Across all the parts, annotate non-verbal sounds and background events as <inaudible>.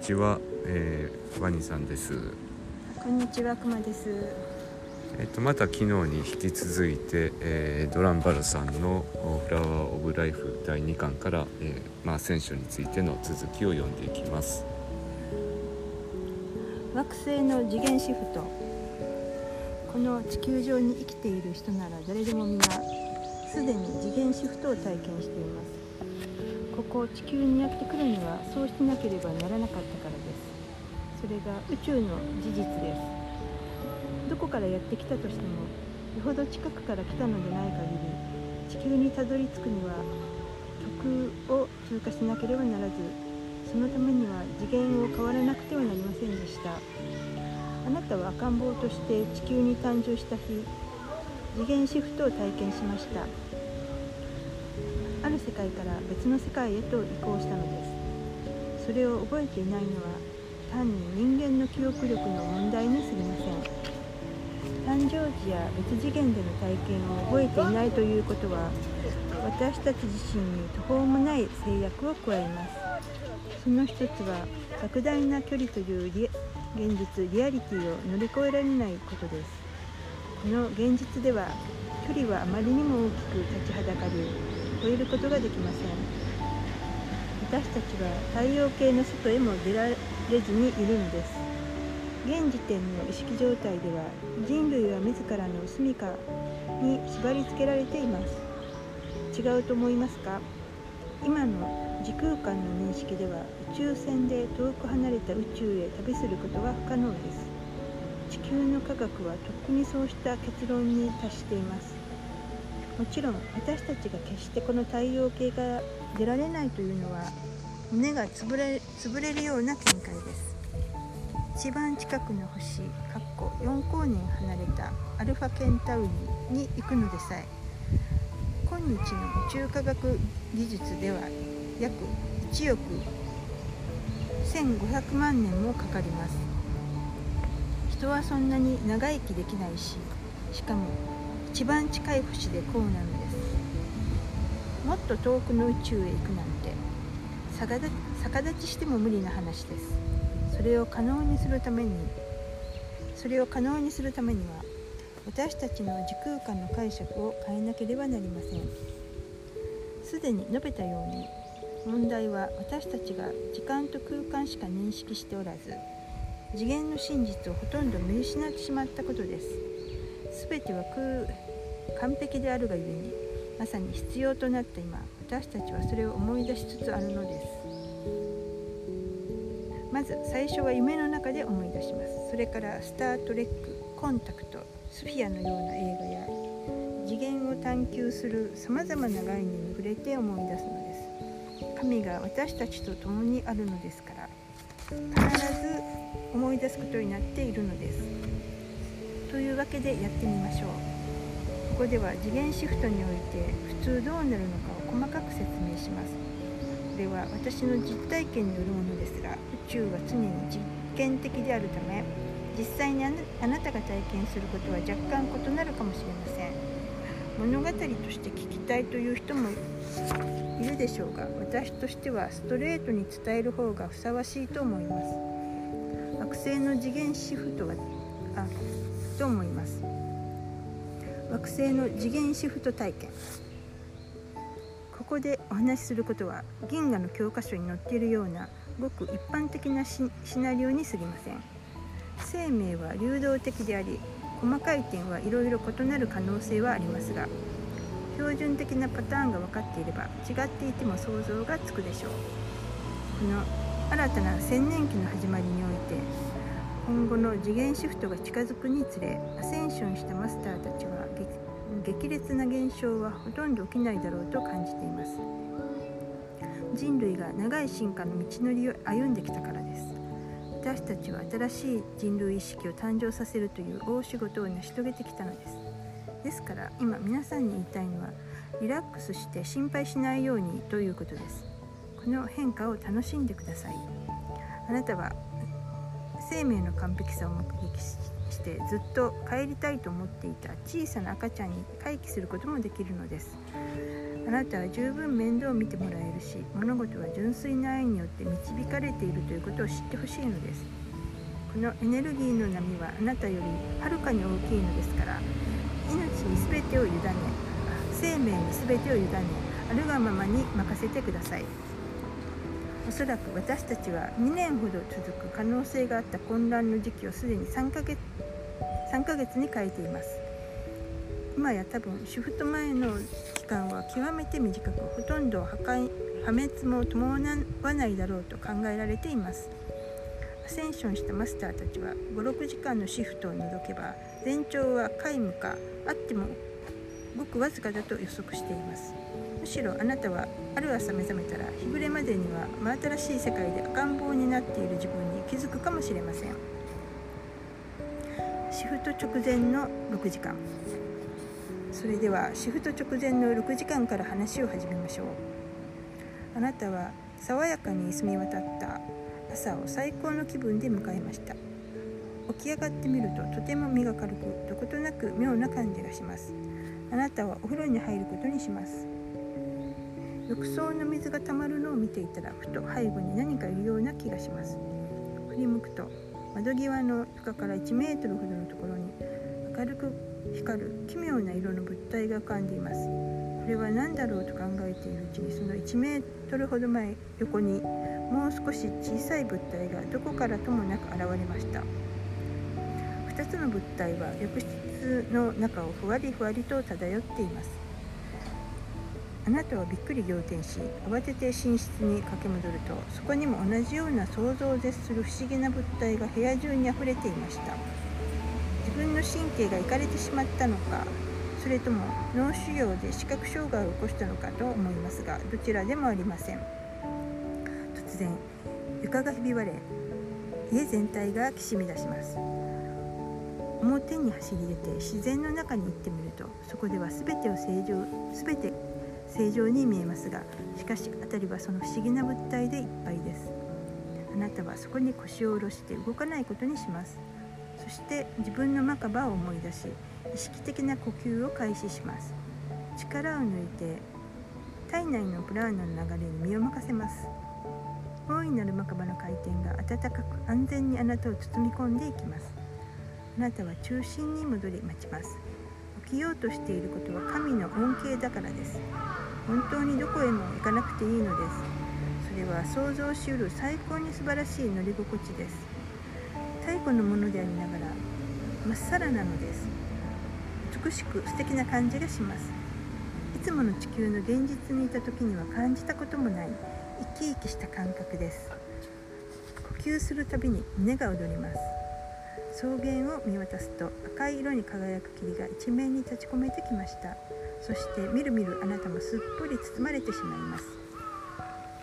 ちは、えー、ワニさんです。こんにちは、くまです。えっ、とまた昨日に引き続いて、えードランバルさんの「フラワー・オブ・ライフ」第2巻から、えーまあ、選手についての続きを読んでいきます。惑星の次元シフト。この地球上に生きている人なら誰でも皆すでに次元シフトを体験しています。ここ地球にやってくるにはそうしなければならなかったからです。それが宇宙の事実です。どこからやってきたとしてもよほど近くから来たのでない限り地球にたどり着くには極を通過しなければならずそのためには次元を変わらなくてはなりませんでしたあなたは赤ん坊として地球に誕生した日次元シフトを体験しましたある世界から別の世界へと移行したのです。それを覚えていないのは単に人間の記憶力の問題にすぎません。誕生時や別次元での体験を覚えていないということは私たち自身に途方もない制約を加えます。その一つは莫大な距離という現実リアリティを乗り越えられないことです。この現実では距離はあまりにも大きく立ちはだかり越えることができません。私たちは太陽系の外へも出られずにいるのです。現時点の意識状態では人類は自らの住処に縛り付けられています。違うと思いますか？今の時空間の認識では宇宙船で遠く離れた宇宙へ旅することは不可能です。地球の科学はとっくにそうした結論に達しています。もちろん私たちが決してこの太陽系が出られないというのは胸が潰れ潰れるような見解です。一番近くの星4光年離れたアルファケンタウリに行くのでさえ今日の宇宙科学技術では約1億1500万年もかかります。人はそんなに長生きできないししかも一番近い星でこうなのです。もっと遠くの宇宙へ行くなんて。逆立ちしても無理な話です。それを可能にするためにそれを可能にするためには私たちの時空間の解釈を変えなければなりません。すでに述べたように問題は私たちが時間と空間しか認識しておらず次元の真実をほとんど見失ってしまったことです。全ては空完璧であるがゆえにまさに必要となった今私たちはそれを思い出しつつあるのです。まず最初は夢の中で思い出します。それから「スター・トレック」「コンタクト」「スフィア」のような映画や次元を探求するさまざまな概念に触れて思い出すのです。神が私たちと共にあるのですから必ず思い出すことになっているのです。というわけでやってみましょう。ここでは次元シフトにおいて普通どうなるのかを細かく説明します。これは私の実体験によるものですが宇宙は常に実験的であるため実際にあなたが体験することは若干異なるかもしれません。物語として聞きたいという人もいるでしょうが私としてはストレートに伝える方がふさわしいと思います。惑星の次元シフトはあと思います。惑星の次元シフト体験。ここでお話しすることは銀河の教科書に載っているようなごく一般的なシナリオにすぎません。生命は流動的であり細かい点はいろいろ異なる可能性はありますが標準的なパターンが分かっていれば違っていても想像がつくでしょう。この新たな千年期の始まりにおいて今後の次元シフトが近づくにつれアセンションしたマスターたちは激烈な現象はほとんど起きないだろうと感じています。人類が長い進化の道のりを歩んできたからです。私たちは新しい人類意識を誕生させるという大仕事を成し遂げてきたのです。ですから今皆さんに言いたいのはリラックスして心配しないようにということです。この変化を楽しんでください。あなたは生命の完璧さを目撃してずっと帰りたいと思っていた小さな赤ちゃんに回帰することもできるのです。あなたは十分面倒を見てもらえるし物事は純粋な愛によって導かれているということを知ってほしいのです。このエネルギーの波はあなたよりはるかに大きいのですから命に全てを委ね生命に全てを委ねあるがままに任せてください。おそらく私たちは2年ほど続く可能性があった混乱の時期をすでに3ヶ月 ,3 ヶ月に変えています。今や多分シフト前の期間は極めて短くほとんど破壊破滅も伴わないだろうと考えられています。アセンションしたマスターたちは56時間のシフトを除けば全長は皆無かあってもごくわずかだと予測しています。むしろあなたはある朝目覚めたら日暮れまでには真新しい世界で赤ん坊になっている自分に気づくかもしれません。シフト直前の6時間。それではシフト直前の6時間から話を始めましょう。あなたは爽やかに澄み渡った朝を最高の気分で迎えました。起き上がってみるととても身が軽くどことなく妙な感じがします。あなたはお風呂に入ることにします。浴槽の水が溜まるのを見ていたらふと背後に何かいるような気がします。振り向くと窓際の床から1メートルほどのところに明るく光る奇妙な色の物体が浮かんでいます。これは何だろうと考えているうちにその1メートルほど前横にもう少し小さい物体がどこからともなく現れました。2つの物体は浴室の中をふわりふわりと漂っています。あなたはびっくり仰天し慌てて寝室に駆け戻るとそこにも同じような想像を絶する不思議な物体が部屋中にあふれていました。自分の神経がいかれてしまったのかそれとも脳腫瘍で視覚障害を起こしたのかと思いますがどちらでもありません。突然床がひび割れ家全体がきしみ出します。表に走り出て自然の中に行ってみるとそこでは全てを正常全て正常に見えますがしかし辺りはその不思議な物体でいっぱいです。あなたはそこに腰を下ろして動かないことにします。そして自分のマカバを思い出し意識的な呼吸を開始します。力を抜いて体内のプラーナの流れに身を任せます。大いなるマカバの回転が温かく安全にあなたを包み込んでいきます。あなたは中心に戻り待ちます。起きようとしていることは神の恩恵だからです。本当にどこへも行かなくていいのです。それは想像しうる最高に素晴らしい乗り心地です。太古のものでありながらまっさらなのです。美しく素敵な感じがします。いつもの地球の現実にいた時には感じたこともない生き生きした感覚です。呼吸するたびに胸が躍ります。草原を見渡すと赤い色に輝く霧が一面に立ち込めてきました。そしてみるみるあなたもすっぽり包まれてしまいます。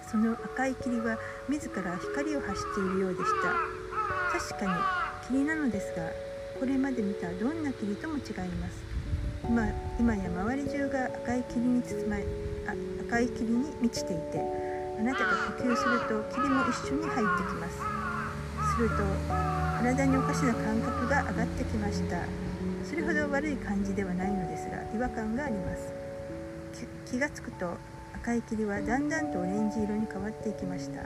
その赤い霧は自ら光を発しているようでした。確かに霧なのですがこれまで見たどんな霧とも違います。今今や周り中が赤い霧に包まれあ赤い霧に満ちていてあなたが呼吸すると霧も一緒に入ってきます。すると体におかしな感覚が上がってきました。それほど悪い感じではないのですが違和感があります。気がつくと赤い霧はだんだんとオレンジ色に変わっていきました。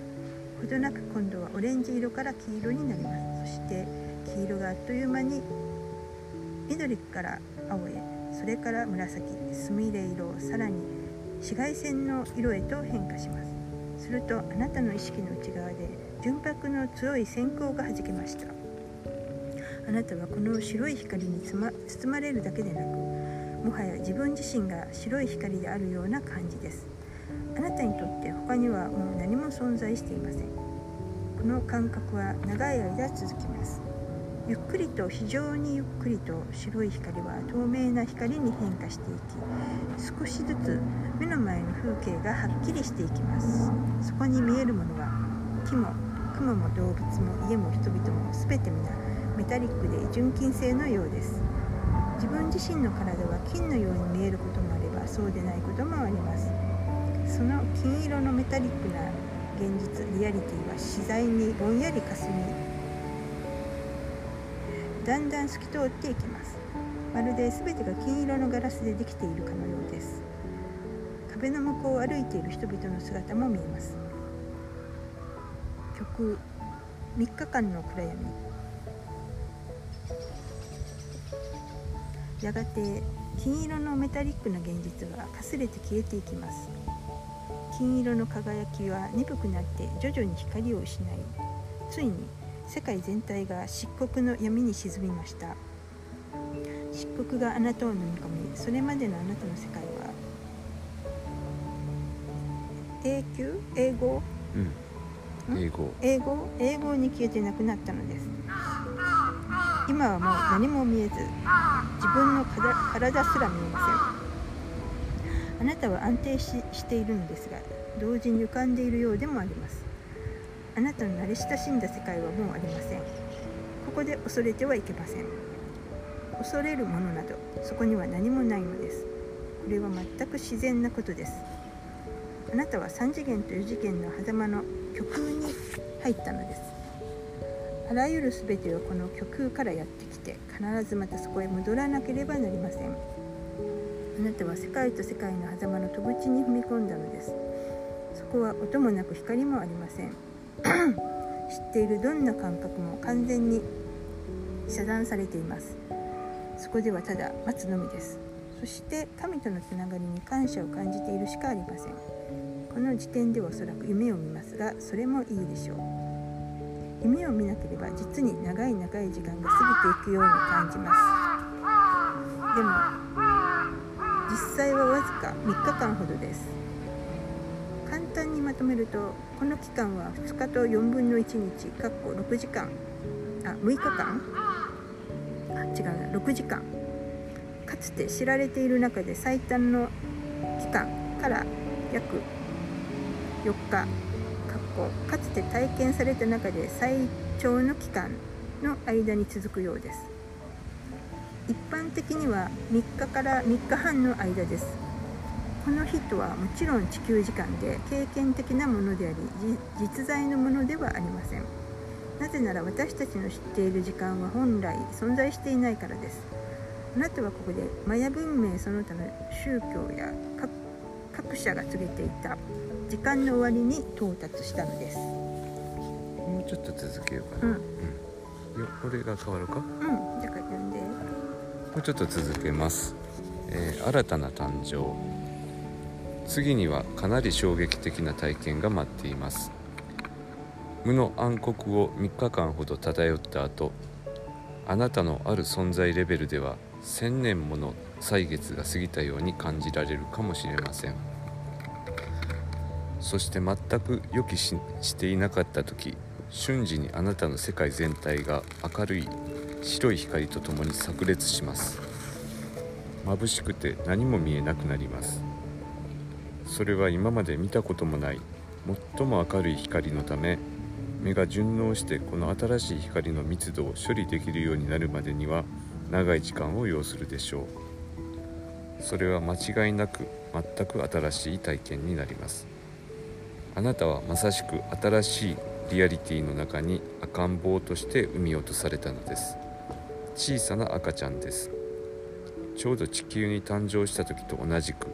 ほどなく今度はオレンジ色から黄色になります。そして黄色があっという間に緑から青へそれから紫すみれ色さらに紫外線の色へと変化します。するとあなたの意識の内側で純白の強い閃光がはじけました。あなたはこの白い光に包まれるだけでなくもはや自分自身が白い光であるような感じです。あなたにとって他にはもう何も存在していません。この感覚は長い間続きます。ゆっくりと非常にゆっくりと白い光は透明な光に変化していき少しずつ目の前の風景がはっきりしていきます。そこに見えるものは木も雲も動物も家も人々も全て皆メタリックで純金製のようです。自分自身の体は金のように見えることもあればそうでないこともあります。その金色のメタリックな現実リアリティは自在にぼんやりかすみだんだん透き通っていきます。まるで全てが金色のガラスでできているかのようです。壁の向こうを歩いている人々の姿も見えます。曲3日間の暗闇。やがて金色のメタリックな現実はかすれて消えていきます。金色の輝きは鈍くなって徐々に光を失いついに世界全体が漆黒の闇に沈みました。漆黒があなたを飲み込みそれまでのあなたの世界は永久？英語？うん？英語。英語？英語に消えてなくなったのです今はもう何も見えず自分の体すら見えません。あなたは安定ししているのですが同時に浮かんでいるようでもあります。あなたの慣れ親しんだ世界はもうありません。ここで恐れてはいけません。恐れるものなどそこには何もないのです。これは全く自然なことです。あなたは3次元と4次元の狭間の虚空に入ったのです。あらゆる全てはこの虚空からやってきて必ずまたそこへ戻らなければなりません。あなたは世界と世界の狭間の戸口に踏み込んだのです。そこは音もなく光もありません。<clears throat> 知っているどんな感覚も完全に遮断されています。そこではただ待つのみです。そして神とのつながりに感謝を感じているしかありません。この時点ではおそらく夢を見ますがそれもいいでしょう。夢を見なければ実に長い長い時間が過ぎていくように感じます。でも実際はわずか3日間ほどです。簡単にまとめるとこの期間は2日と4分の1日かっこ6時間。あ6日間？あ違うな。6時間。かつて知られている中で最短の期間から約4日。かっこかつて体験された中で最長の期間の間に続くようです。一般的には3日から3日半の間です。この日とはもちろん地球時間で経験的なものであり実在のものではありません。なぜなら私たちの知っている時間は本来存在していないからです。あなたはここでマヤ文明その他の宗教や各社が告げていた時間の終わりに到達したのです。もうちょっと続けようかな、うん。うん、よこれが変わるか？もうん。だから読んで。うちょっと続けます、えー新たな誕生。次にはかなり衝撃的な体験が待っています。無の暗黒を3日間ほど漂った後あなたのある存在レベルでは1000年もの歳月が過ぎたように感じられるかもしれませんそして全く予期ししていなかった時瞬時にあなたの世界全体が明るい白い光とともに炸裂します。眩しくて何も見えなくなります。それは今まで見たこともない最も明るい光のため目が順応してこの新しい光の密度を処理できるようになるまでには長い時間を要するでしょう。それは間違いなく全く新しい体験になります。あなたはまさしく新しいリアリティの中に赤ん坊として産み落とされたのです。小さな赤ちゃんです。ちょうど地球に誕生した時と同じく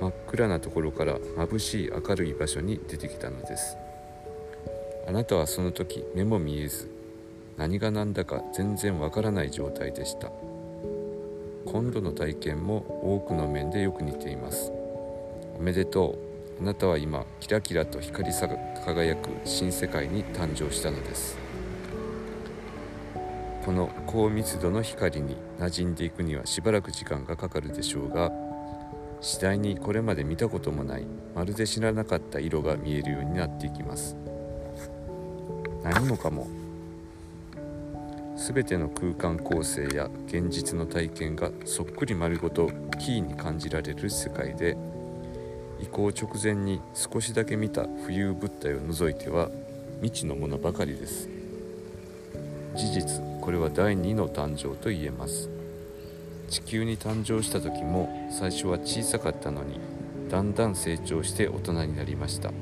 真っ暗なところから眩しい明るい場所に出てきたのです。あなたはその時目も見えず何が何だか全然わからない状態でした。今度の体験も多くの面でよく似ています。おめでとう。あなたは今キラキラと光り輝く新世界に誕生したのです。この高密度の光に馴染んでいくにはしばらく時間がかかるでしょうが次第にこれまで見たこともないまるで知らなかった色が見えるようになっていきます。何もかも全ての空間構成や現実の体験がそっくり丸ごとキーに感じられる世界で移行直前に少しだけ見た浮遊物体を除いては未知のものばかりです。事実これは第2の誕生と言えます。地球に誕生した時も最初は小さかったのにだんだん成長して大人になりました。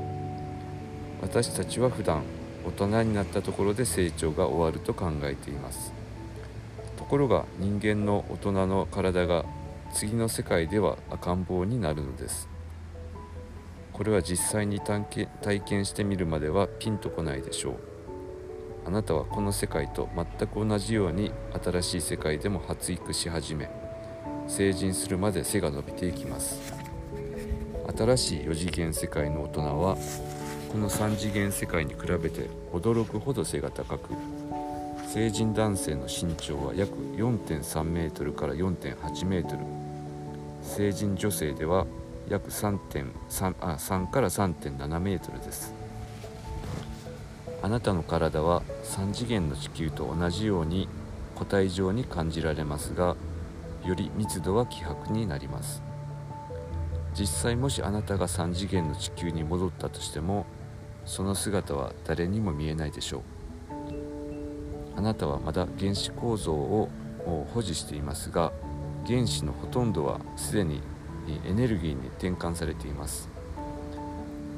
私たちは普段大人になったところで成長が終わると考えています。ところが人間の大人の体が次の世界では赤ん坊になるのです。これは実際に体験してみるまではピンとこないでしょう。あなたはこの世界と全く同じように新しい世界でも発育し始め成人するまで背が伸びていきます。新しい4次元世界の大人はこの3次元世界に比べて驚くほど背が高く成人男性の身長は約4.3メートルから4.8メートル。成人女性では約3.3あ3から3.7メートルです。あなたの体は3次元の地球と同じように固体状に感じられますがより密度は希薄になります。実際もしあなたが3次元の地球に戻ったとしてもその姿は誰にも見えないでしょう。あなたはまだ原子構造を保持していますが原子のほとんどはすでにエネルギーに転換されています。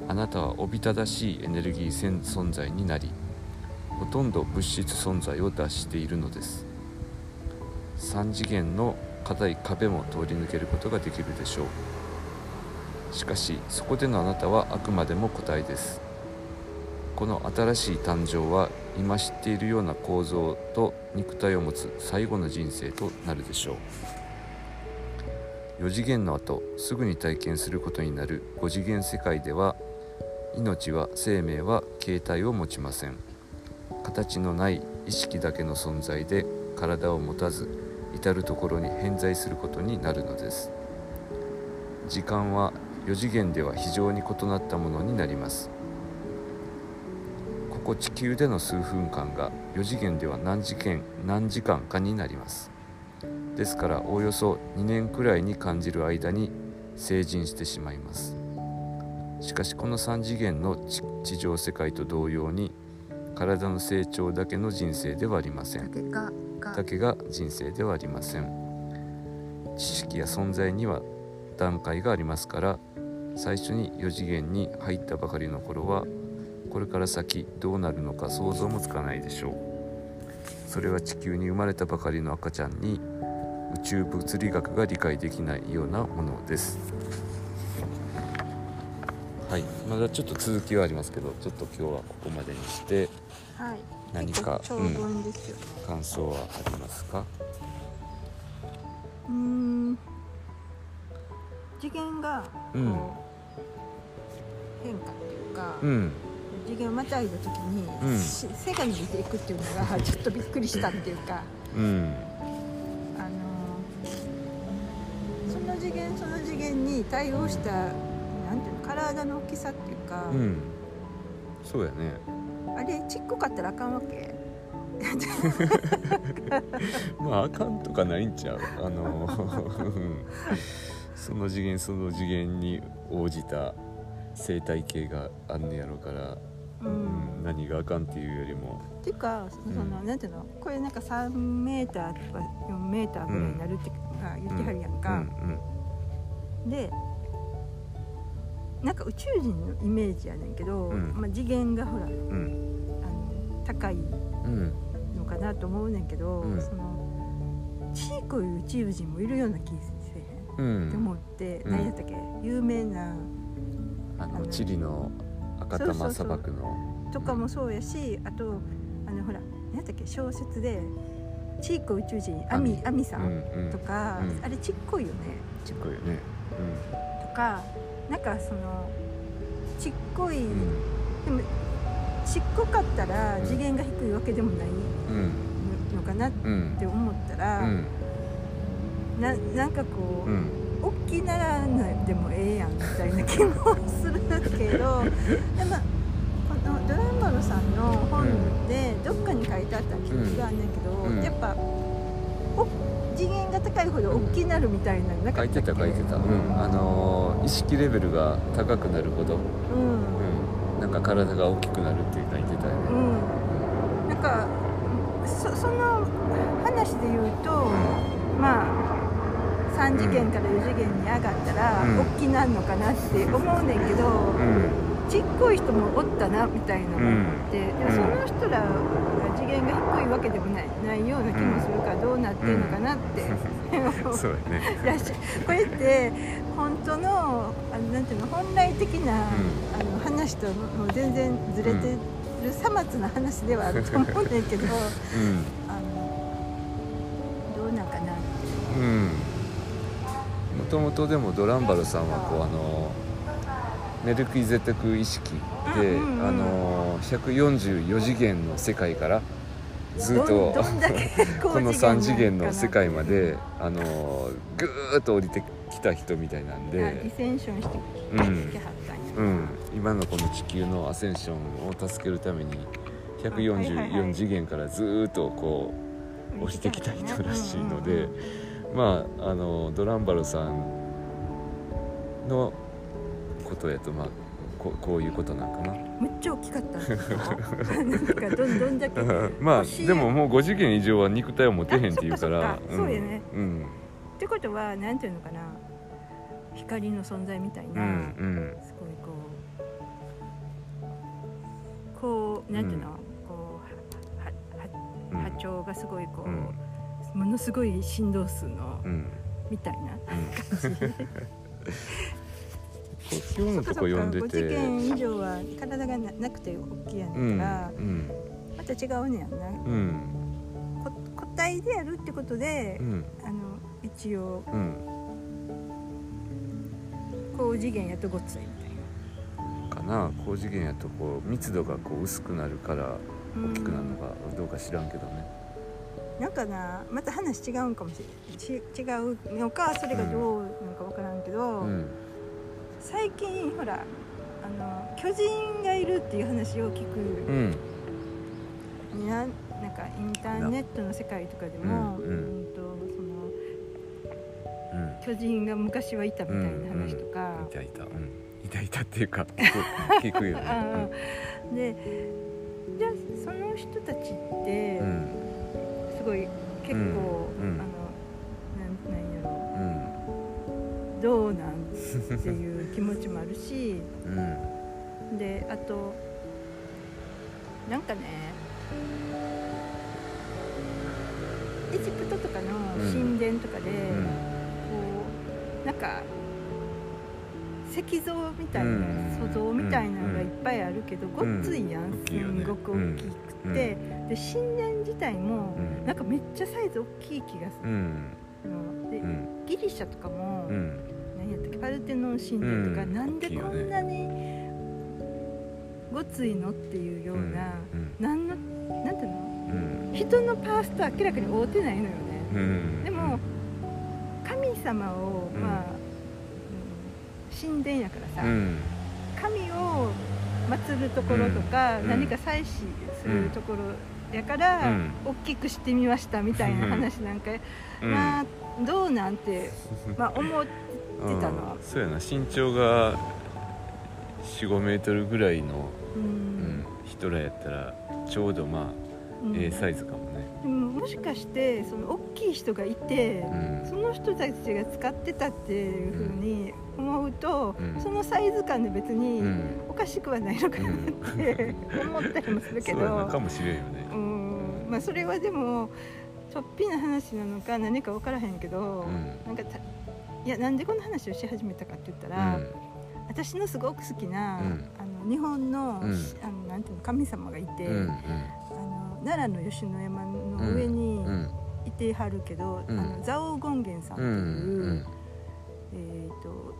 あなたはおびただしいエネルギー存在になりほとんど物質存在を脱しているのです。3次元の硬い壁も通り抜けることができるでしょう。しかしそこでのあなたはあくまでも個体です。この新しい誕生は今知っているような構造と肉体を持つ最後の人生となるでしょう。4次元の後すぐに体験することになる5次元世界では命は生命は形態を持ちません。形のない意識だけの存在で体を持たず至る所に偏在することになるのです。時間は4次元では非常に異なったものになります。ここ地球での数分間が4次元では何時間何時間かになります。ですからおおよそ2年くらいに感じる間に成人してしまいます。しかしこの3次元の地上世界と同様に体の成長だけの人生ではありません。だけが人生ではありません。知識や存在には段階がありますから最初に4次元に入ったばかりの頃はこれから先どうなるのか想像もつかないでしょう。それは地球に生まれたばかりの赤ちゃんに宇宙物理学が理解できないようなものです。はい。まだちょっと続きはありますけどちょっと今日はここまでにしてはい。何か結構長文ですよ、感想はありますか？うーん。次元がこう、うん変化っていうか、うん。次元をまたいだ時に、うん。し背が伸びていくっていうのがちょっとびっくりしたっていうか。うん対応したなんていうの体の大きさっていうか、うん。そうやね。あれちっこかったらあかんわけ？<laughs> まああかんとかないんちゃう？あのうん。その次元その次元に応じた生態系があんねやろから、う、うんん、何があかんっていうよりも。っていうかその、うん。なんていうの？これなんか3メーターとか4メーターぐらいになるって、あ言ってはるやんか、うんでなんか宇宙人のイメージやねんけど、うん。まあ、次元がほらあうん。うんの高いうんのかなと思うねんけど、うん。そのちいこい宇宙人もいるような気せえへん、うん。って思って、うん。何やったっけ？有名なあのチリの赤玉砂漠の。とかもそうやしあとあのほら何やったっけ？小説でちいこい宇宙人アミアミさうん。とか、うん。あれちっこいよね。ちっこいよねとかなんかそのちっこい、うん。でもちっこかったらうん。次元が低いわけでもないうんのかなっうんて思ったら、うん。ななんかこう、うん。大きならないでもええやんみたいな気もするけど <laughs> でもこのドランバロさんの本でどっかに書いてあった記憶があんねんけど、うん。やっぱお次元が高いほど大きなるみたいなのなか書いてた書いてた、うん、あのー意識レベルが高くなるほど、うん。うん、なんか体が大きくなるって書いてたよね、うん。なんかそその話で言うと、まあ3次元から4次元に上がったらうん。大きなんのかなって思うねんけど、うん。ちっこい人もおったなみたいなのがあって、でもうん。その人らが次元が低いわけでもないような気もするからどうなってんのかなって、<laughs> そう <laughs> やねこれって本当のあのなんていうの本来的な、あの話ともう全然ずれてるさまつな話ではあると思うんだけどうん。あのどうなんかなもともとでもドランバルさんはこうあのメルキゼテク意識で、うんうんうん。あの144次元の世界からずっとこの3次元の世界までであのぐーっと降りてきた人みたいなんで、うんうん、今のこの地球のアセンションを助けるためにはいはいはい144次元からずーっとこう降りてきた人らしいのでまああのドランバルさんのことやとまあここういうことなんかなむっちゃ大きかった。んですよなんかどんどんだけ <laughs> まあ星でももう5次元以上は肉体を持てへんっていうから。あそうやね。うん。ってことはなんていうのかな。光の存在みたいな、うんうん。すごいこうこうなんていうの、こうははう波長がすごいこう、うん。ものすごい振動数のうん。みたいなうん。感じ <laughs> こう今日のとこ読んで5て次元以上は体がななくて大きいやうんんから、うんまた違うねやんな、うんこ個体でやるってことで、うん。あの一応うん。高次元やとごついみたいかな。高次元やとこう密度がこう薄くなるからな大きくなるのかどうか知らんけどね。なんかなまた話違うんかもしれないち違うのかそれがどうなのか分からんけど、うん最近ほらあの巨人がいるっていう話を聞く。うん。にななんかインターネットの世界とかでも、うんうん。とそのうん。巨人が昔はいたみたいな話とか、いたいた。うん。いたいたっていうか聞く <laughs> 聞くよねでじゃあその人たちって、うん。すごい結構、うん。うん。あのどうなんっていう気持ちもあるしうん。であとなんかねエジプトとかの神殿とかで、うん。こうなんか石像みたいな、うん。塑像みたいなのがいっぱいあるけど、ごっついやん、すんごく大きくて、で神殿自体も、うん。なんかめっちゃサイズ大きい気がする。うん。ギリシャとかも、うん何やったっけパルテノン神殿とか、うんなんでこんなにごついのっていうような、うんなんのなんていうの？うん。人のパースと明らかに合うてないのよね、うんでも神様を、うんまあ、うん。神殿やからさ、うん。神を祀るところとか、うん何か祭祀するところやから、うん。大きくしてみましたみたいな話なんか、うん。まあどうなんて、<laughs> まあ、思ってたのうんそうやな。身長が45メートルぐらいの、ううんん、人らやったらちょうどまあ、うん。ええサイズかもね。でももしかしてその大きい人がいて、うん。その人たちが使ってたっていうふうに思うと、うん。そのサイズ感で別にうん。おかしくはないのかなって思ったりもするけど、そうやな。かもしれんよね。うん。まあ、それはでもちょっぴな話なのか何か分からへんけど、うん。なんかたいやなんでこの話をし始めたかって言ったうら、ん。私のすごく好きな、うん。あの日本の,、うん。あのなんていうの神様がいて、うんあの奈良の吉野山の上にうん。いてはるけど、うん。あの蔵王権現さんってういう、んえっ、と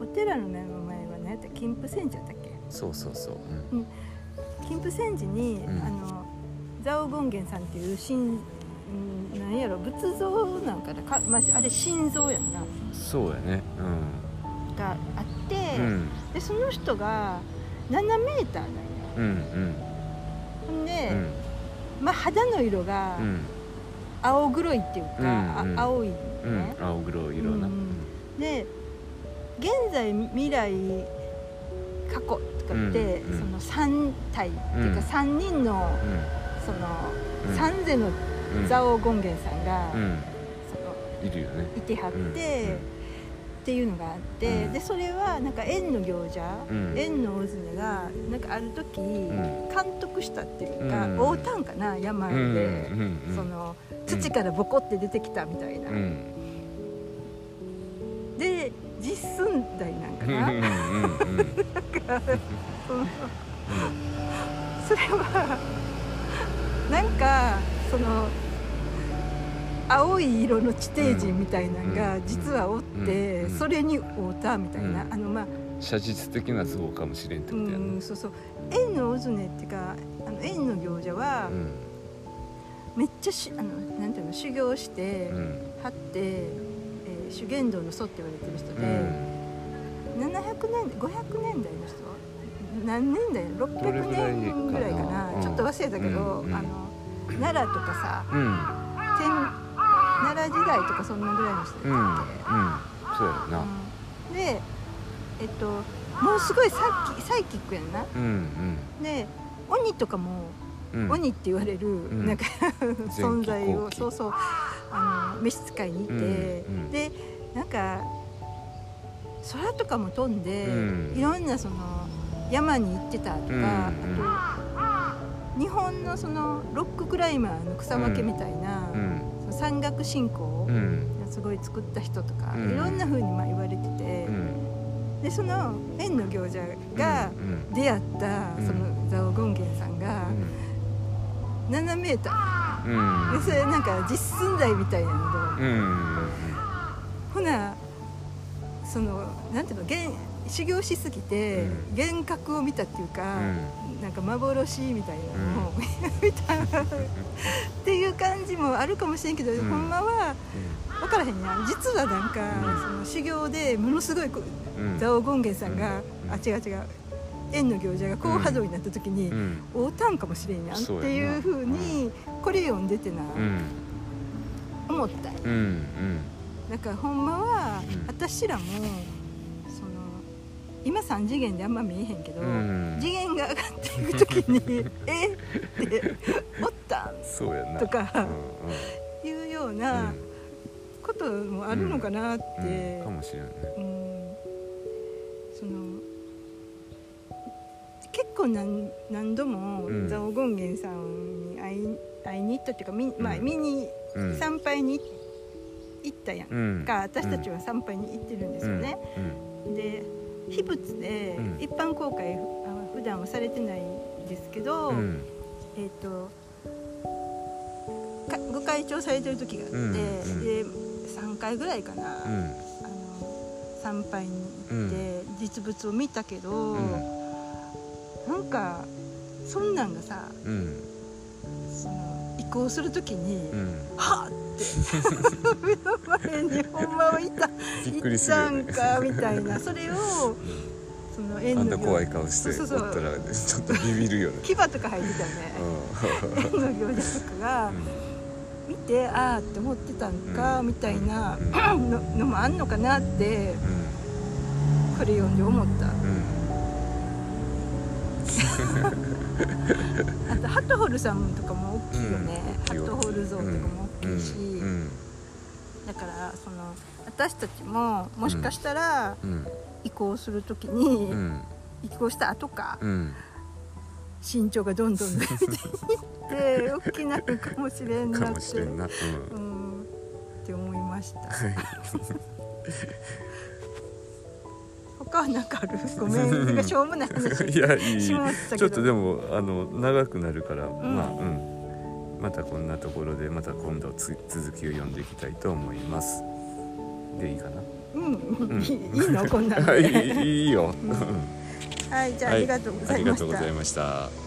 おお寺の名前は何やった金峰山寺やったっけ？そうそうそう。金峰山寺に、うん。あの蔵王権現さんっていう神うんなんやろ仏像なんかなか、まあ、あれ心臓やんな。そうやね。があって、うん。うんでその人が7メーターなんや。うんうん。で、うん。まあ、肌の色がうん。青黒いっていうか、うんうん。あ青いね、うん青黒い色な。うん。で現在未来過去とかって、うんうん。その3体っていうかうん。3人のそのうん。三世のうん蔵王権現さんが、うん。そのいるよね。いてはって、うん。っていうのがあって、うん。でそれはなんか縁の行者、うん。縁の大常がなんかある時、ん。監督したっていうか、うん。会うたんかな山で、その土からボコって出てきたみたいな、うん。で実寸大なんかな、うんうんうんそのそれはなんかその青い色の地底人みたいなのがうん実はおって、うんそれに会うたみたいな、うん。あのまあ写実的な像かもしれんってことやねうんそうそう。縁の大常っていうかあの縁の行者はうん。めっちゃしあのなんていうの修行して、うん。はって、えー修験道の祖って言われてる人うで、ん700年500年代の人？何年代？どれぐらい600年ぐらいかかな？なちょっと忘れたけど、うんうん。あの奈良とかさうん。天奈良時代とかそんなぐらいの人うんうんだっそうやな。け、うん。でえっともうすごいサイキサイキックやんな。うんで鬼とかも、うん。うん鬼って言われる、ん。なんか存在をそうそうあの召使いにいて、うんうん。でなんか空とかも飛んで、うん。いろんなその山に行ってたとか、うんうん。あと日本のそのロッククライマーの草分けみたいな、山岳信仰うん。がすごい作った人とか、うん。いろんな風にまあ言われてて、うん。でその縁の行者がうん。出会ったうん。そのザオゴンゲンさんが7メーター。うん。でそれなんか実寸大みたいなので、うん。ほなそのなんていうの幻修行しすぎて、うん。幻覚を見たっていうか、うん。なんか幻みたいなのを、見たっていう感じもあるかもしれんけど、うん。ほんまは分からへんやん。実はなんか、うん。その修行でものすごいこうん。蔵王権現さんが、うん。あ違う違う縁の行者が高波動になった時に、うん。会うたんかもしれんやんっていうふうにこれ読んでてな、うん。思ったうんだからほんまは、うん。私らもその今3次元であんま見えへんけど、うん。次元が上がっていく時に「<laughs> え？っ?」て「おったん?そうやな」とかうんいうよううん。なこともあるのかなって、うん。かもしれないね。うん。その結構何何度もうん。蔵王権現さんに会い会いに行ったっていうかみ、まあ、うん。見にうん。参拝に行ったやん。うん。か私たちは参拝に行ってるんですよね。で秘仏でうん。一般公開あ普段はされてないんですけど、うん。うんえっ、とかご開帳されてる時があって、うんうん。で3回ぐらいかな、うん。あの参拝に行って実物を見たけど、うん。なんかそんなんがさうん。その移行する時に、うん。はっ目の前にほんまはいたびっくりするよねいたんかみたいな。それをその縁あんのた怖い顔してそうそうそう。おったらちょっとビビるよね。牙とか生えてたよね。縁の行者とかが見てああって思ってたんか、うん。みたいなうん。ののもあんのかなってうん。これ読んで思った。うんあとハトホルさんとかも大きいよね、うんハトホル像とかも大きいし、うんだからその私たちももしかしたらうん。移行する時に、うん。移行した後かうん。身長がどんどん伸びていって大きなるかもしれんなかってって思いました他は何かある。<laughs> ごめん。しょうもない話。ん、いやいい。ちょっとでもあの長くなるから、ん。まあうん。またこんなところでまた今度つ続きを読んでいきたいと思います。でいいかな？うん、ん。い <laughs> いいいの？こんなんは <laughs> いでいよ、うん。はいじゃあ、はい。ありがとうございました